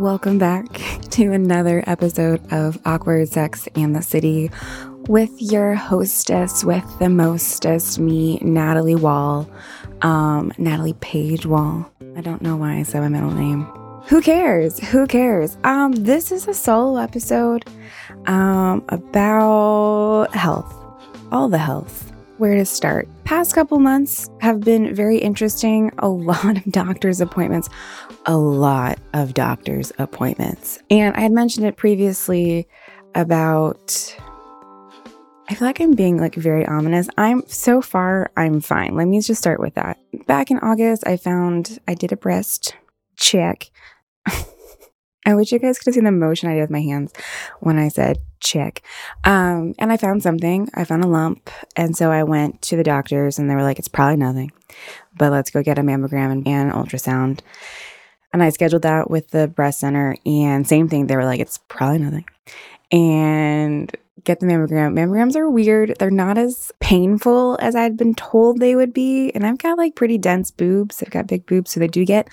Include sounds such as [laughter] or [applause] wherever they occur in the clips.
Welcome back [laughs] to another episode of Awkward Sex and the City with your hostess with the mostest, me, Natalie Wall, um, Natalie Page Wall. I don't know why I said my middle name. Who cares? Who cares? Um, this is a solo episode um, about health, all the health where to start. Past couple months have been very interesting. A [laughs] lot of doctor's appointments, a lot of doctor's appointments. And I had mentioned it previously about I feel like I'm being like very ominous. I'm so far I'm fine. Let me just start with that. Back in August, I found I did a breast check. [laughs] I wish you guys could have seen the motion I did with my hands when I said check. Um, and I found something. I found a lump. And so I went to the doctors and they were like, it's probably nothing, but let's go get a mammogram and, and an ultrasound. And I scheduled that with the breast center. And same thing, they were like, it's probably nothing. And get the mammogram. Mammograms are weird. They're not as painful as I'd been told they would be. And I've got like pretty dense boobs. I've got big boobs. So they do get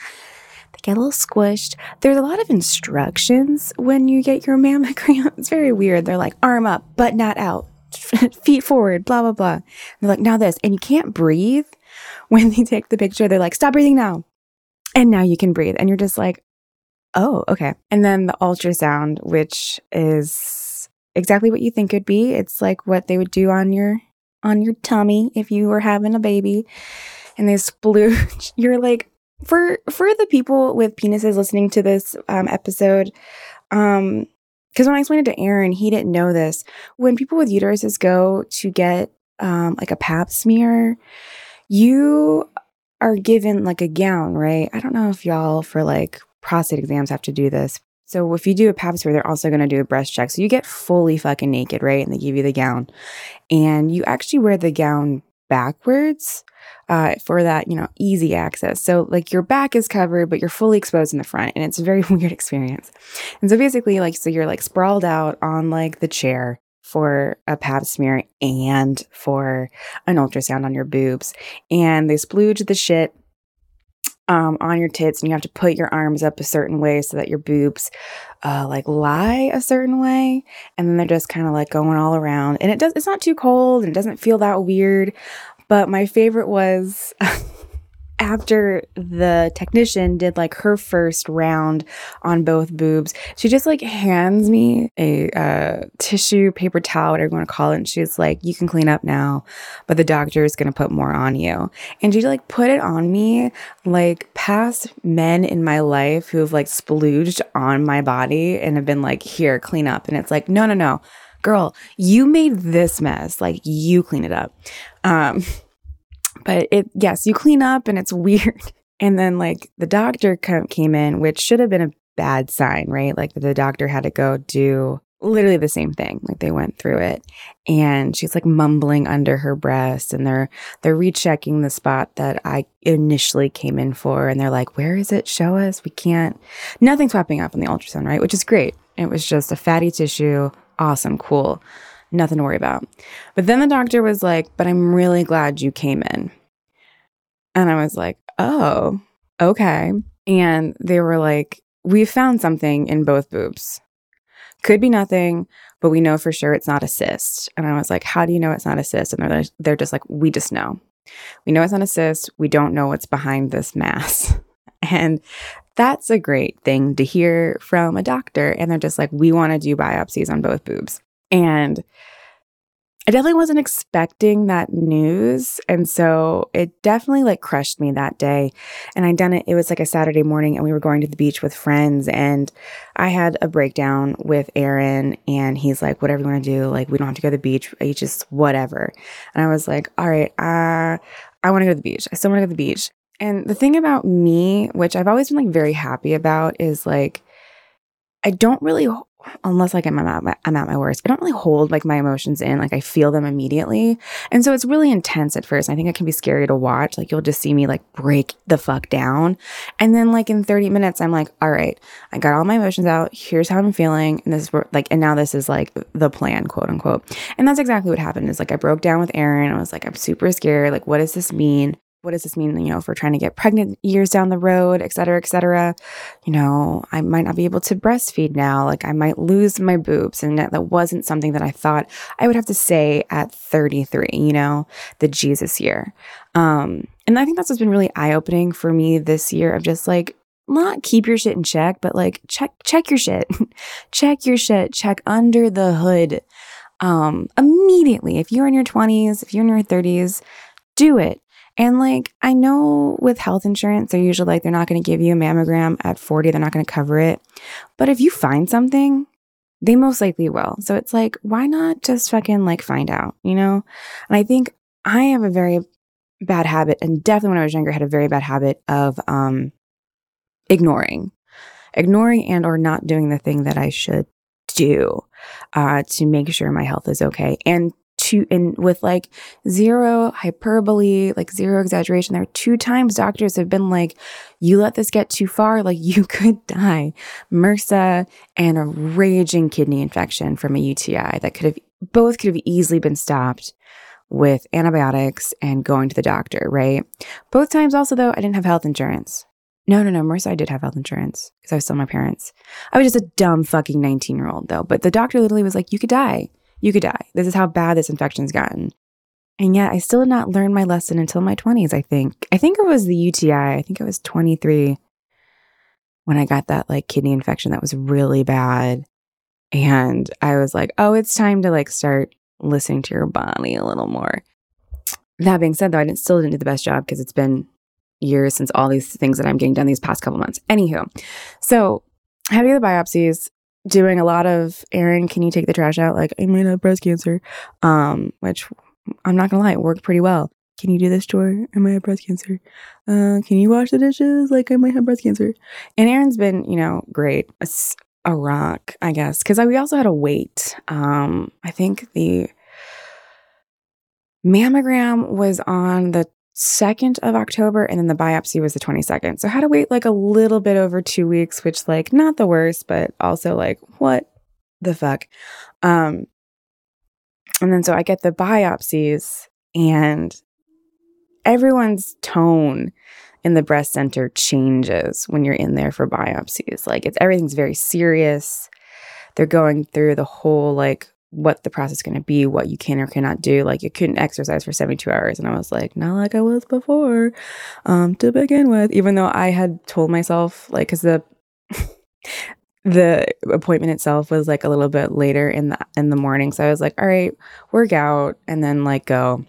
get a little squished. There's a lot of instructions when you get your [laughs] mammogram. It's very weird. They're like arm up, but not out, [laughs] feet forward, blah, blah, blah. They're like, now this. And you can't breathe [laughs] when they take the picture. They're like, stop breathing now. And now you can breathe. And you're just like, oh, okay. And then the ultrasound, which is exactly what you think it'd be. It's like what they would do on your on your tummy if you were having a baby and they splooge. You're like, for for the people with penises listening to this um, episode, um, because when I explained it to Aaron, he didn't know this. When people with uteruses go to get um, like a pap smear, you are given like a gown, right? I don't know if y'all for like prostate exams have to do this. So if you do a pap smear, they're also going to do a breast check. So you get fully fucking naked, right? And they give you the gown, and you actually wear the gown backwards uh, for that, you know, easy access. So like your back is covered, but you're fully exposed in the front, and it's a very [laughs] weird experience. And so basically, like, so you're like sprawled out on like the chair for a pap smear and for an ultrasound on your boobs, and they splooge the shit um, on your tits and you have to put your arms up a certain way so that your boobs uh, like lie a certain way. And then they're just kind of like going all around. And it does it's not too cold and it doesn't feel that weird. But my favorite was [laughs] after the technician did like her first round on both boobs, she just like hands me a uh, tissue, paper towel, whatever you want to call it. And she's like, You can clean up now, but the doctor is going to put more on you. And she like put it on me like past men in my life who have like splooged on my body and have been like, Here, clean up. And it's like, No, no, no. Girl, you made this mess. Like, you clean it up. Um, but it, yes, you clean up and it's [laughs] weird. And then, like, the doctor came in, which should have been a bad sign, right? Like, the doctor had to go do literally the same thing like they went through it. And she's like mumbling under her breast and they're they're rechecking the spot that i initially came in for. And they're like where is it? Show us. We can't nothing's popping up on the ultrasound right? Which is great. It was just a fatty tissue. Awesome. Cool nothing to worry about but then the doctor was like but i'm really glad you came in and I was like, oh, okay. And they were like, we found something in both boobs. Could be nothing, but we know for sure it's not a cyst. And I was like, how do you know it's not a cyst? And they're, they're just like, we just know. We know it's not a cyst. We don't know what's behind this mass. [laughs] And that's a great thing to hear from a doctor. And they're just like, we want to do biopsies on both boobs. And I definitely wasn't expecting that news. And so it definitely like crushed me that day. And I'd done it, it was like a Saturday morning and we were going to the beach with friends. And I had a breakdown with Aaron and he's like, whatever you want to do, like we don't have to go to the beach. It's just whatever. And I was like, all right, uh, I want to go to the beach. I still want to go to the beach. And the thing about me, which I've always been like very happy about, is like, I don't really unless like I'm at my, I'm at my worst. I don't really hold like my emotions in. Like I feel them immediately. And so it's really intense at first. I think it can be scary to watch. Like you'll just see me like break the fuck down. And then like in 30 minutes, I'm like, all right, I got all my emotions out. Here's how I'm feeling. And this is like, and now this is like the plan, quote unquote. And that's exactly what happened is like I broke down with Aaron. I was like, I'm super scared. Like, what does this mean? What does this mean, you know, if we're trying to get pregnant years down the road, et cetera, et cetera. You know, I might not be able to breastfeed now. Like I might lose my boobs. And that, that wasn't something that I thought I would have to say at 33, you know, the Jesus year. Um, and I think that's what's been really eye opening for me this year of just like, not keep your shit in check, but like check, check your shit, [laughs] check your shit, check under the hood. Um, immediately, if you're in your 20s, if you're in your 30s, do it and like, I know with health insurance, they're usually like, they're not going to give you a mammogram at 40, they're not going to cover it. But if you find something, they most likely will. So it's like, why not just fucking like find out, you know? And I think I have a very bad habit, and definitely when I was younger, had a very bad habit of um, ignoring, ignoring and or not doing the thing that I should do uh, to make sure my health is okay. And two and with like zero hyperbole, like zero exaggeration. There are two times doctors have been like, you let this get too far, like [laughs] you could die. MRSA and a raging kidney infection from a UTI that could have both could have easily been stopped with antibiotics and going to the doctor, right? Both times also though, I didn't have health insurance. No, no, no. MRSA, I did have health insurance because I was still my parents. I was just a dumb fucking 19 year old though. But the doctor literally was like, you could die you could die. This is how bad this infection's gotten. And yet I still did not learn my lesson until my 20s, I think. I think it was the UTI. I think it was 23 when I got that like kidney infection that was really bad. And I was like, oh, it's time to like start listening to your body a little more. That being said, though, I didn't, still didn't do the best job because it's been years since all these things that I'm getting done these past couple months. Anywho, so having the biopsies, doing a lot of Aaron, can you take the trash out? Like I might have breast cancer. Um, which I'm not gonna lie, it worked pretty well. Can you do this chore? I might have breast cancer. Uh, can you wash the dishes? Like I might have breast cancer. And Aaron's been, you know, great. A, a rock, I guess, because we also had to wait. Um, I think the mammogram was on the 2nd of October and then the biopsy was the 22nd. So I had to wait like a little bit over 2 weeks, which like not the worst, but also like what the fuck. Um and then so I get the biopsies and everyone's tone in the breast center changes when you're in there for biopsies. Like it's everything's very serious. They're going through the whole like what the process is going to be, what you can or cannot do. Like you couldn't exercise for 72 hours. And I was like, not like I was before um, to begin with, even though I had told myself, like, because the, [laughs] the appointment itself was like a little bit later in the in the morning so i was like all right work out and then like go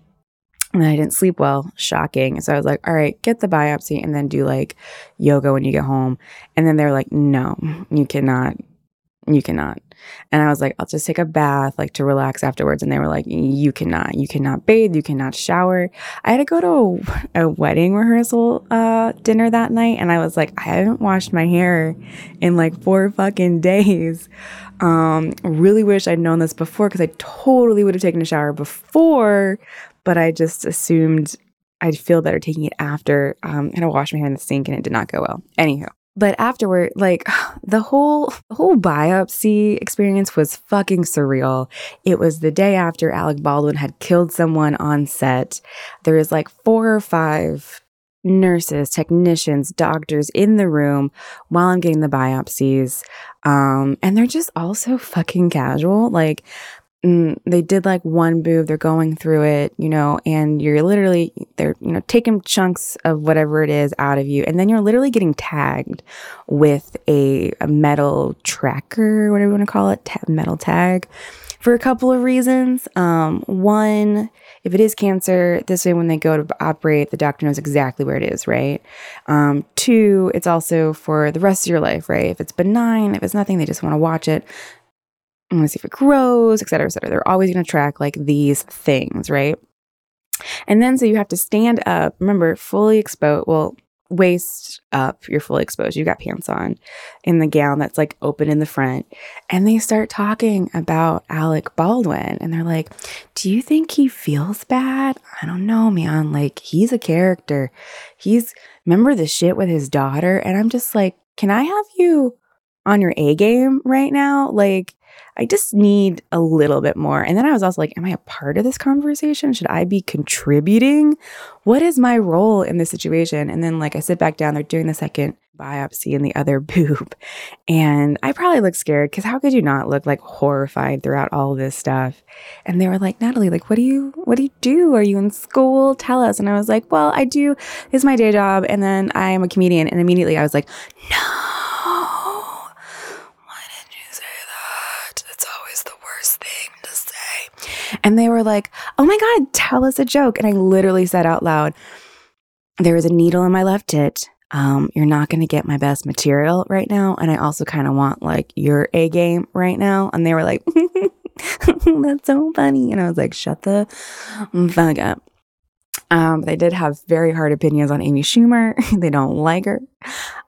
and I didn't sleep well, shocking. So I was like, all right, get the biopsy and then do like yoga when you get home. And then they're like, no, you cannot you cannot. And I was like, I'll just take a bath, like to relax afterwards. And they were like, you cannot, you cannot bathe, you cannot shower. I had to go to a, [laughs] a wedding rehearsal uh, dinner that night. And I was like, I haven't washed my hair in like four fucking days. Um, really wish I'd known this before because I totally would have taken a shower before, but I just assumed I'd feel better taking it after. Um, I had to wash my hair in the sink and it did not go well. Anywho, but afterward like [sighs] the whole the whole biopsy experience was fucking surreal. It was the day after alec baldwin had killed someone on set. There was like four or five nurses technicians doctors in the room while i'm getting the biopsies. Um and they're just all so fucking casual. Like they did like one boob they're going through it you know and you're literally they're you know taking chunks of whatever it is out of you and then you're literally getting tagged with a, a metal tracker whatever you want to call it ta- metal tag for a couple of reasons. Um, one, if it is cancer, this way when they go to operate, the doctor knows exactly where it is, right? Um, two, it's also for the rest of your life, right? If it's benign, if it's nothing, they just want to watch it. I want to see if it grows, et cetera, et cetera. They're always going to track like these things, right? And then so you have to stand up, remember, fully exposed. Well, waist up, you're fully exposed. You've got pants on in the gown that's like open in the front. And they start talking about Alec Baldwin. And they're like, Do you think he feels bad? I don't know, man. Like, he's a character. He's, remember the shit with his daughter? And I'm just like, Can I have you on your A game right now? Like, I just need a little bit more. And then I was also like, am I a part of this conversation? Should I be contributing? What is my role in this situation? And then, like, I sit back down, they're doing the second biopsy in the other [laughs] boob. And I probably look scared because how could you not look like horrified throughout all this stuff? And they were like, Natalie, like, what do you, what do you do? Are you in school? Tell us. And I was like, well, I do. This is my day job. And then I am a comedian. And immediately I was like, no And they were like, oh my God, tell us a joke. And I literally said out loud, there is a needle in my left tit. Um, you're not going to get my best material right now. And I also kind of want like your A game right now. And they were like, [laughs] that's so funny. And I was like, shut the fuck up. Um, they did have very hard opinions on Amy Schumer. [laughs] they don't like her.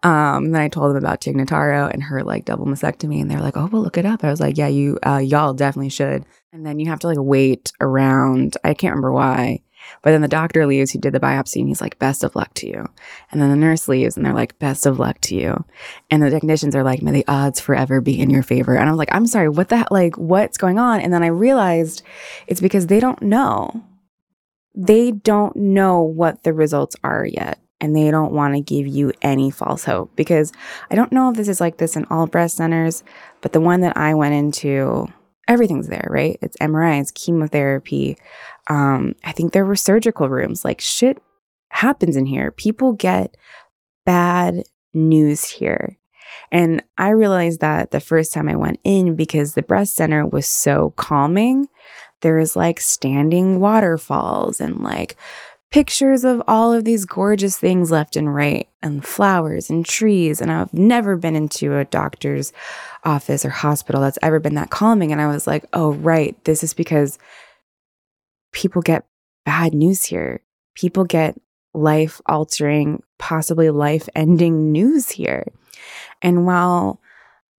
Um, then I told them about Tig Notaro and her like double mastectomy, and they're like, "Oh, well, look it up." I was like, "Yeah, you, uh, y'all definitely should." And then you have to like wait around. I can't remember why, but then the doctor leaves. He did the biopsy, and he's like, "Best of luck to you." And then the nurse leaves, and they're like, "Best of luck to you." And the technicians are like, "May the odds forever be in your favor." And I was like, "I'm sorry, what the? Like, what's going on?" And then I realized it's because they don't know they don't know what the results are yet and they don't want to give you any false hope because I don't know if this is like this in all breast centers, but the one that I went into, everything's there, right? It's MRI, it's chemotherapy. Um, I think there were surgical rooms. Like shit happens in here. People get bad news here. And I realized that the first time I went in because the breast center was so calming there's like standing waterfalls and like pictures of all of these gorgeous things left and right, and flowers and trees. And I've never been into a doctor's office or hospital that's ever been that calming. And I was like, oh, right, this is because people get bad news here. People get life altering, possibly life ending news here. And while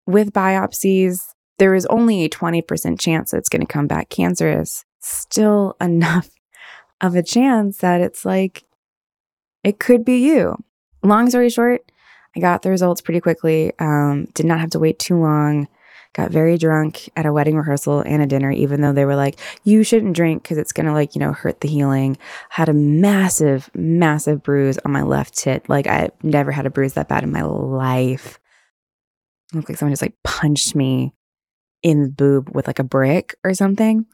with biopsies, there is only a 20% chance that it's going to come back cancerous, still [laughs] enough of a chance that it's like, it could be you. Long story short, I got the results pretty quickly. Um, did not have to wait too long. Got very drunk at a wedding rehearsal and a dinner, even though they were like, you shouldn't drink because it's going to, like, you know, hurt the healing. Had a massive, massive bruise on my left tit. Like, I've never had a bruise that bad in my life. Looked like someone just like punched me in the boob with like a brick or something.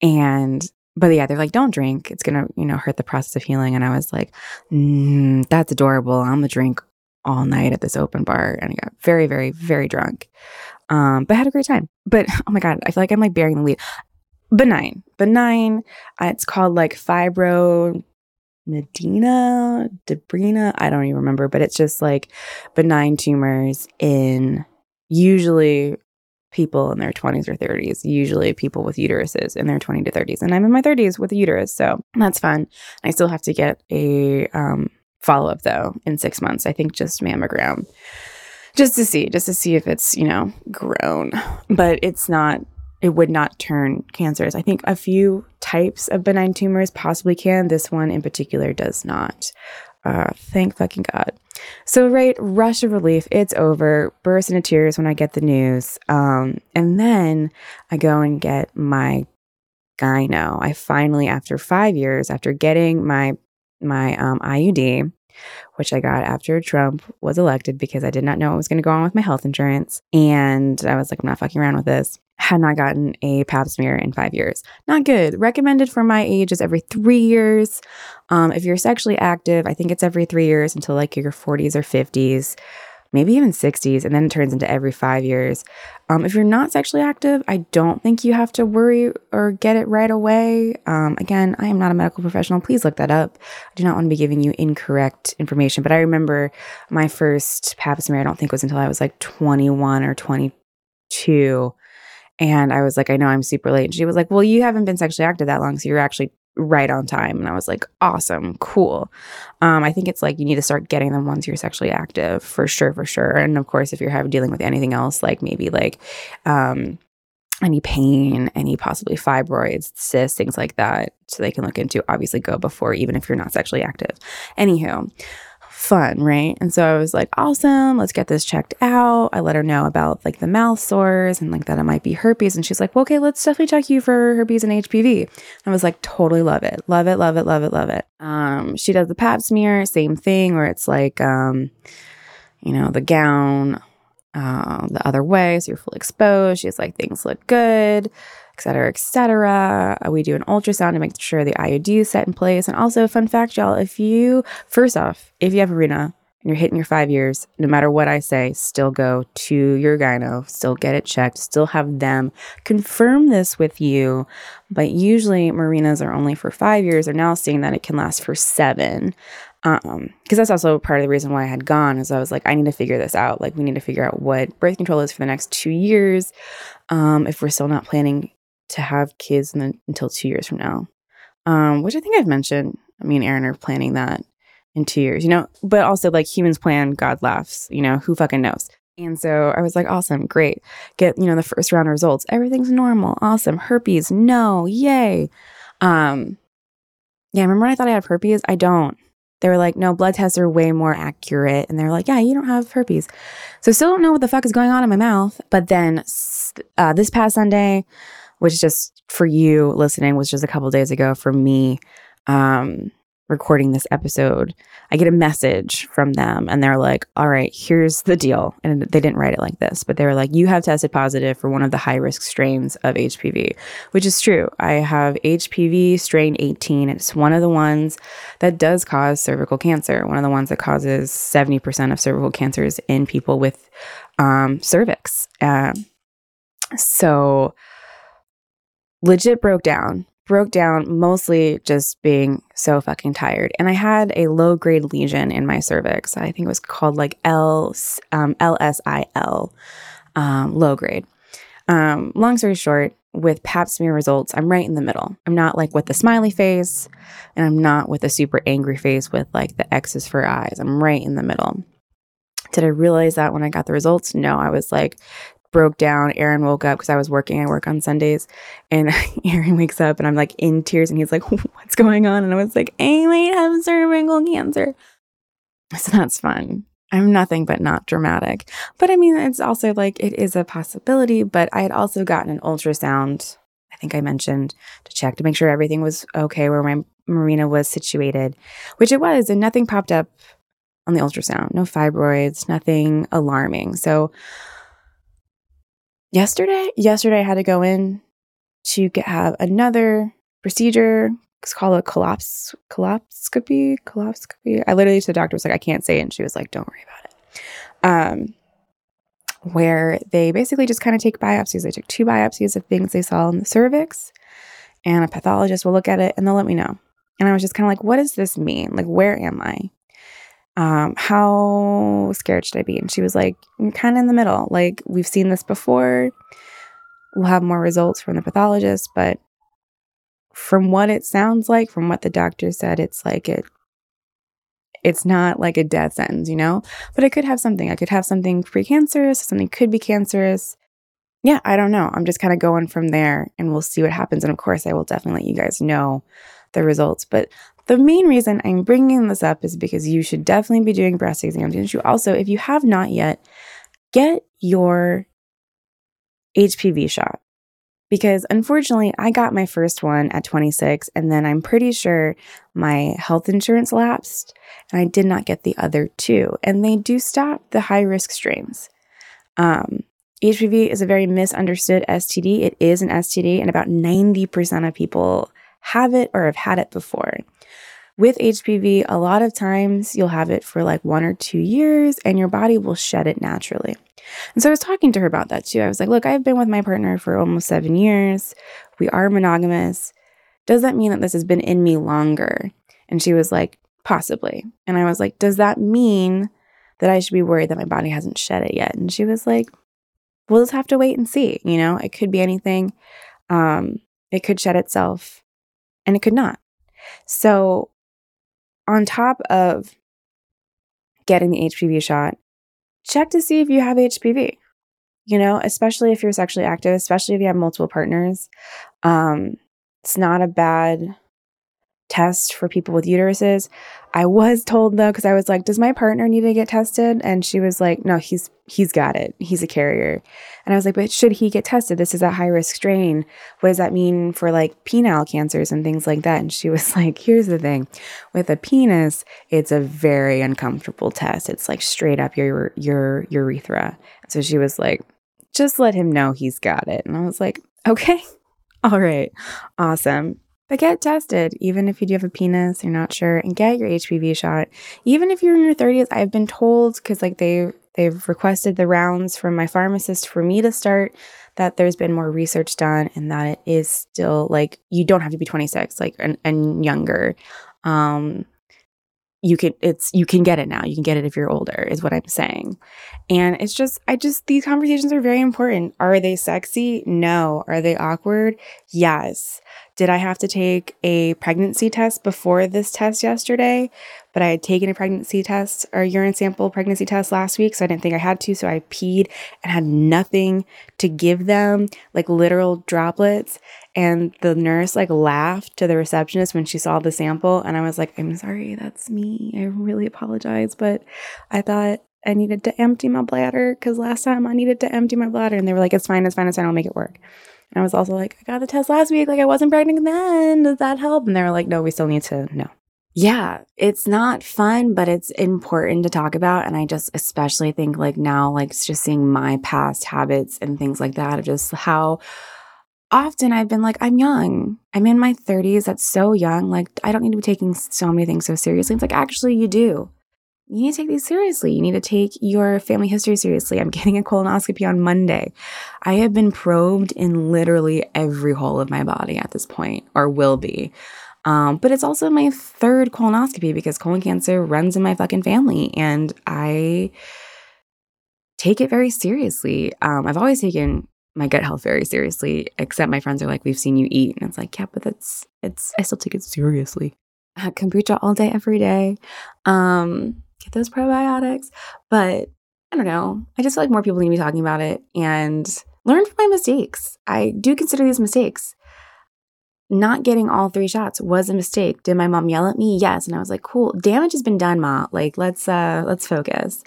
And but yeah, they're like, don't drink. It's gonna, you know, hurt the process of healing. And I was like, mm, that's adorable. I'm gonna drink all night at this open bar. And I got very, very, very drunk. Um, but I had a great time. But [laughs] oh my God, I feel like I'm like bearing the lead. Benign. Benign. Uh, it's called like fibro Medina, Debrina. I don't even remember, but it's just like benign tumors in usually people in their 20s or 30s, usually people with uteruses in their 20 to 30s. And I'm in my 30s with a uterus, so that's fun. I still have to get a um, follow up though in six months. I think just mammogram, just to see, just to see if it's, you know, grown. But it's not, it would not turn cancerous. I think a few types of benign tumors possibly can. This one in particular does not. Uh, thank fucking God. So, right, rush of relief. It's over. Burst into tears when I get the news. Um, and then I go and get my gyno. I finally, after five years, after getting my my um, IUD, which I got after Trump was elected because I did not know what was going to go on with my health insurance, and I was like, I'm not fucking around with this had not gotten a pap smear in five years. Not good. Recommended for my age is every three years. Um, if you're sexually active, I think it's every three years until like your 40s or 50s. maybe even 60s, and then it turns into every five years. Um, if you're not sexually active, I don't think you have to worry or get it right away. Um, again, I am not a medical professional. Please look that up. I do not want to be giving you incorrect information, but I remember my first pap smear, I don't think was until I was like 21 or 22. And I was like, I know I'm super late. And she was like, Well, you haven't been sexually active that long. So you're actually right on time. And I was like, awesome, cool. Um, I think it's like you need to start getting them once you're sexually active for sure, for sure. And of course, if you're having dealing with anything else, like maybe like um, any pain, any possibly fibroids, cysts, things like that, so they can look into, obviously go before, even if you're not sexually active. Anywho, fun, right? And so I was like, awesome, let's get this checked out. I let her know about like the mouth sores and like that it might be herpes. And she's like, well, okay, let's definitely check you for herpes and HPV. I was like, totally love it. Love it, love it, love it, love it. Um, she does the pap smear, same thing, where it's like, um, you know, the gown uh, the other way. So you're fully exposed. She's like, things look good et cetera, et cetera. Uh, we do an ultrasound to make sure the IUD is set in place. And also, fun fact, y'all, if you, first off, if you have Mirena and you're hitting your five years, no matter what I say, still go to your gyno, still get it checked, still have them confirm this with you. But usually, Mirenas are only for five years. They're now seeing that it can last for seven um because that's also part of the reason why i had gone is i was like i need to figure this out like we need to figure out what birth control is for the next two years um if we're still not planning to have kids the, until two years from now, um, which I think I've mentioned. I mean, Aaron are planning that in two years, you know, but also like humans plan, God laughs, you know, who fucking knows? And so I was like, awesome, great. Get, you know, the first round of results. Everything's normal. Awesome. Herpes, no, yay. Um, yeah, remember when I thought I had herpes? I don't. They were like, no, blood tests are way more accurate. And they're like, yeah, you don't have herpes. So still don't know what the fuck is going on in my mouth. But then uh, this past Sunday, which just for you listening was just a couple days ago for me um, recording this episode. I get a message from them and they're like, all right, here's the deal. And they didn't write it like this, but they were like, you have tested positive for one of the high risk strains of HPV, which is true. I have HPV strain 18. It's one of the ones that does cause cervical cancer, one of the ones that causes 70% of cervical cancers in people with um, cervix. Uh, so, legit broke down. Broke down mostly just being so fucking tired. And I had a low grade lesion in my cervix. I think it was called like L um, LSIL, um, low grade. Um, long story short, with pap smear results, I'm right in the middle. I'm not like with the smiley face, and I'm not with a super angry face with like the X's for eyes. I'm right in the middle. Did I realize that when I got the results? No, I was like, broke down. Aaron woke up because I was working. I work on Sundays. And [laughs] Aaron wakes up and I'm like in tears and he's like, [laughs] What's going on? And I was like, I might have cervical cancer. So that's fun. I'm nothing but not dramatic. But I mean, it's also like it is a possibility. But I had also gotten an ultrasound, I think I mentioned, to check to make sure everything was okay where my Mirena was situated, which it was. And nothing popped up on the ultrasound. No fibroids, nothing alarming. So yesterday, yesterday I had to go in to get, have another procedure. It's called a collapse, colapscopy, colapscopy. I literally to the doctor was like, I can't say it. And she was like, don't worry about it. Um, where they basically just kind of take biopsies. They took two biopsies of things they saw in the cervix, and a pathologist will look at it and they'll let me know. And I was just kind of like, what does this mean? Like, where am I? Um, how scared should I be? And she was like, You're kind of in the middle. Like, we've seen this before. We'll have more results from the pathologist, but from what it sounds like, from what the doctor said, it's like it it's not like a death sentence, you know? But I could have something. I could have something precancerous, something could be cancerous. Yeah, I don't know. I'm just kind of going from there and we'll see what happens. And of course, I will definitely let you guys know the results. But the main reason I'm bringing this up is because you should definitely be doing breast exams. And you also, if you have not yet, get your HPV shot. Because unfortunately, I got my first one at 26, and then I'm pretty sure my health insurance lapsed, and I did not get the other two. And they do stop the high risk strains. Um, HPV is a very misunderstood STD. It is an STD, and about 90% of people have it or have had it before. With HPV, a lot of times you'll have it for like one or two years and your body will shed it naturally. And so I was talking to her about that too. I was like, look, I've been with my partner for almost seven years. We are monogamous. Does that mean that this has been in me longer? And she was like, possibly. And I was like, does that mean that I should be worried that my body hasn't shed it yet? And she was like, we'll just have to wait and see. You know, it could be anything. Um, it could shed itself and it could not. So, on top of getting the HPV shot, check to see if you have HPV. You know, especially if you're sexually active, especially if you have multiple partners. Um, it's not a bad test for people with uteruses. I was told though, because I was like, does my partner need to get tested? And she was like, no, he's he's got it. He's a carrier. And I was like, but should he get tested? This is a high risk strain. What does that mean for like penile cancers and things like that? And she was [laughs] like, here's the thing. With a penis, it's a very uncomfortable test. It's like straight up your your urethra. So she was like, just let him know he's got it. And I was like, okay. [laughs] All right. Awesome. But get tested, even if you do have a penis, you're not sure, and get your HPV shot. Even if you're in your 30s, I've been told because like they they've requested the rounds from my pharmacist for me to start that there's been more research done and that it is still like you don't have to be 26 like and, and younger. Um you can it's you can get it now. You can get it if you're older is what i'm saying. And it's just i just these conversations are very important. Are they sexy? No. Are they awkward? Yes did I have to take a pregnancy test before this test yesterday? But I had taken a pregnancy test or urine sample pregnancy test last week, so I didn't think I had to. So I peed and had nothing to give them, like literal droplets. And the nurse like laughed to the receptionist when she saw the sample. And I was like, I'm sorry, that's me. I really apologize. But I thought I needed to empty my bladder because last time I needed to empty my bladder. And they were like, it's fine, it's fine, it's fine, I'll make it work. And I was also like, I got the test last week. Like, I wasn't pregnant then. Does that help? And they were like, no, we still need to know. Yeah, it's not fun, but it's important to talk about. And I just especially think like now, like just seeing my past habits and things like that of just how often I've been like, I'm young. I'm in my 30s. That's so young. Like, I don't need to be taking so many things so seriously. It's like, actually, you do you need to take these seriously. You need to take your family history seriously. I'm [laughs] getting a colonoscopy on Monday. I have been probed in literally every hole of my body at this point, or will be. Um, but it's also my third colonoscopy because colon cancer runs in my fucking family, and I take it very seriously. Um, I've always taken my gut health very seriously, except my friends are like, "We've seen you eat," and it's like, "Yeah, but that's it's. I still take it seriously." [laughs] kombucha all day, every day. Um, get those probiotics. But I don't know. I just feel like more people need to be talking about it and learn from my mistakes. I do consider these mistakes. Not getting all three shots was a mistake. Did my mom yell at me? Yes. And I was like, cool. Damage has been done, Ma. Like, let's uh let's focus.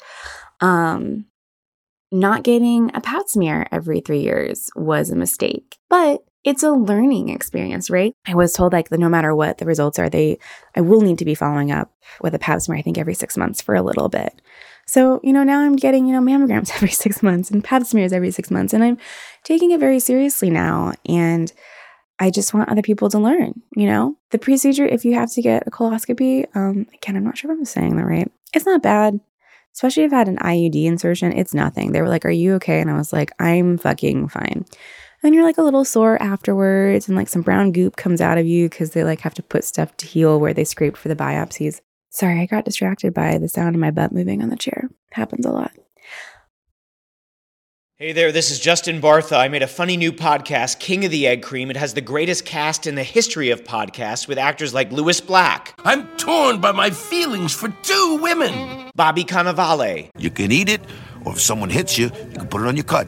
Um not getting a pap smear every three years was a mistake. But it's a learning experience, right? I was told like no matter what the results are, they I will need to be following up with a pap smear, I think every six months for a little bit. So, you know, now I'm getting, you know, mammograms [laughs] every six months and pap smears every six months. And I'm taking it very seriously now. And I just want other people to learn, you know? The procedure, if you have to get a coloscopy, um, again, I'm not sure if I'm saying that right. It's not bad. Especially if I had an IUD insertion, it's nothing. They were like, Are you okay? And I was like, I'm fucking fine then you're like a little sore afterwards and like some brown goop comes out of you because they like have to put stuff to heal where they scraped for the biopsies. Sorry, I got distracted by the sound of my butt moving on the chair. Happens a lot. Hey there, this is Justin Bartha. I made a funny new podcast, King of the Egg Cream. It has the greatest cast in the history of podcasts with actors like Lewis Black. I'm torn by my feelings for two women. Bobby Cannavale. You can eat it, or if someone hits you, you can put it on your cut.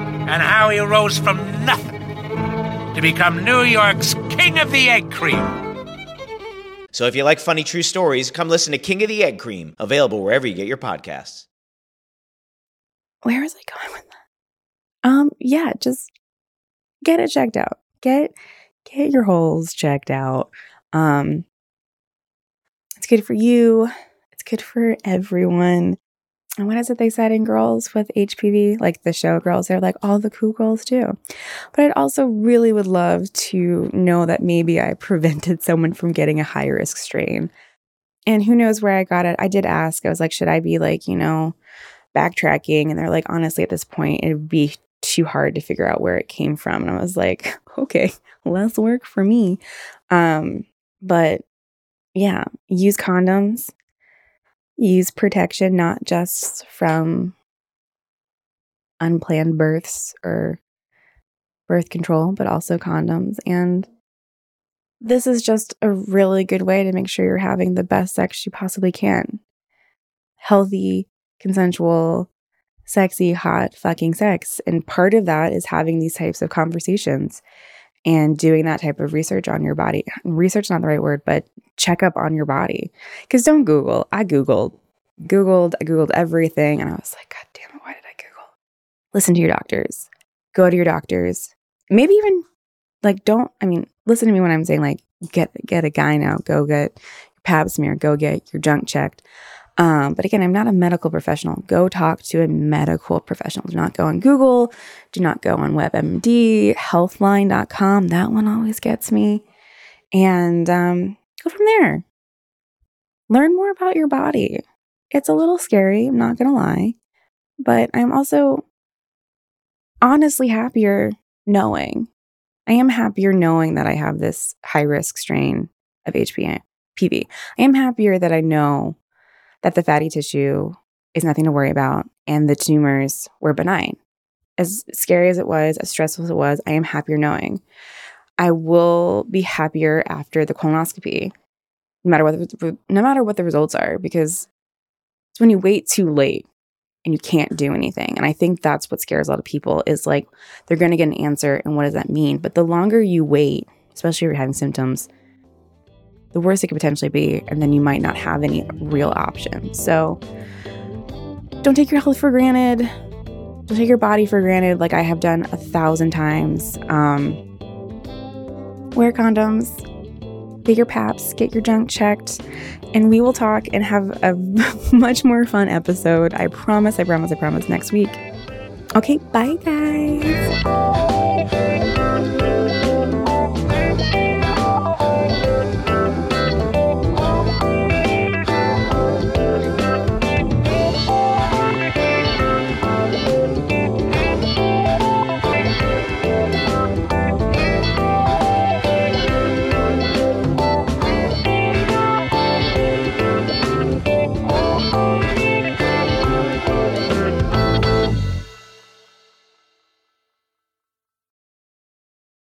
and how he rose from nothing to become New York's King of the Egg Cream. So if you like funny true stories, come listen to King of the Egg Cream, available wherever you get your podcasts. Where was I going with that? Um, yeah, just get it checked out. Get get your holes checked out. Um, it's good for you. It's good for everyone. And what is it they said in Girls with HPV? Like the show Girls, they're like, all the cool girls do. But I'd also really would love to know that maybe I [laughs] prevented someone from getting a high risk strain. And who knows where I got it. I did ask, I was like, should I be like, you know, backtracking? And they're like, honestly, at this point, it would be too hard to figure out where it came from. And I was like, [laughs] okay, less work for me. Um, but yeah, use condoms use protection not just from unplanned births or birth control, but also condoms. And this is just a really good way to make sure you're having the best sex you possibly can. Healthy, consensual, sexy, hot fucking sex. And part of that is having these types of conversations and doing that type of research on your body. Research not the right word, but check up on your body. Because don't Google. I Googled, Googled, I Googled everything, and I was like, God damn it, why did I Google? Listen to your doctors. Go to your doctors. Maybe even like don't. I mean, listen to me when I'm saying like get get a guy now. Go get your Pap smear. Go get your junk checked. Um, but again, I'm not a medical professional. Go talk to a medical professional. Do not go on Google. Do not go on WebMD, healthline.com. That one always gets me. And um, go from there. Learn more about your body. It's a little scary, I'm not going to lie. But I'm also honestly happier knowing. I am happier knowing that I have this high risk strain of HPV. I am happier that I know that the fatty tissue is nothing to worry about and the tumors were benign. As scary as it was, as stressful as it was, I am happier knowing. I will be happier after the colonoscopy, no matter what the, no matter what the results are, because it's when you wait too late and you can't do anything. And I think that's what scares a lot of people is like they're going to get an answer and what does that mean? But the longer you wait, especially if you're having symptoms, the worse it could potentially be, and then you might not have any real options. So don't take your health for granted. Don't take your body for granted, like I have done a thousand times. Um, wear condoms, get your paps, get your junk checked, and we will talk and have a [laughs] much more fun episode. I promise, I promise, I promise next week. Okay, bye guys.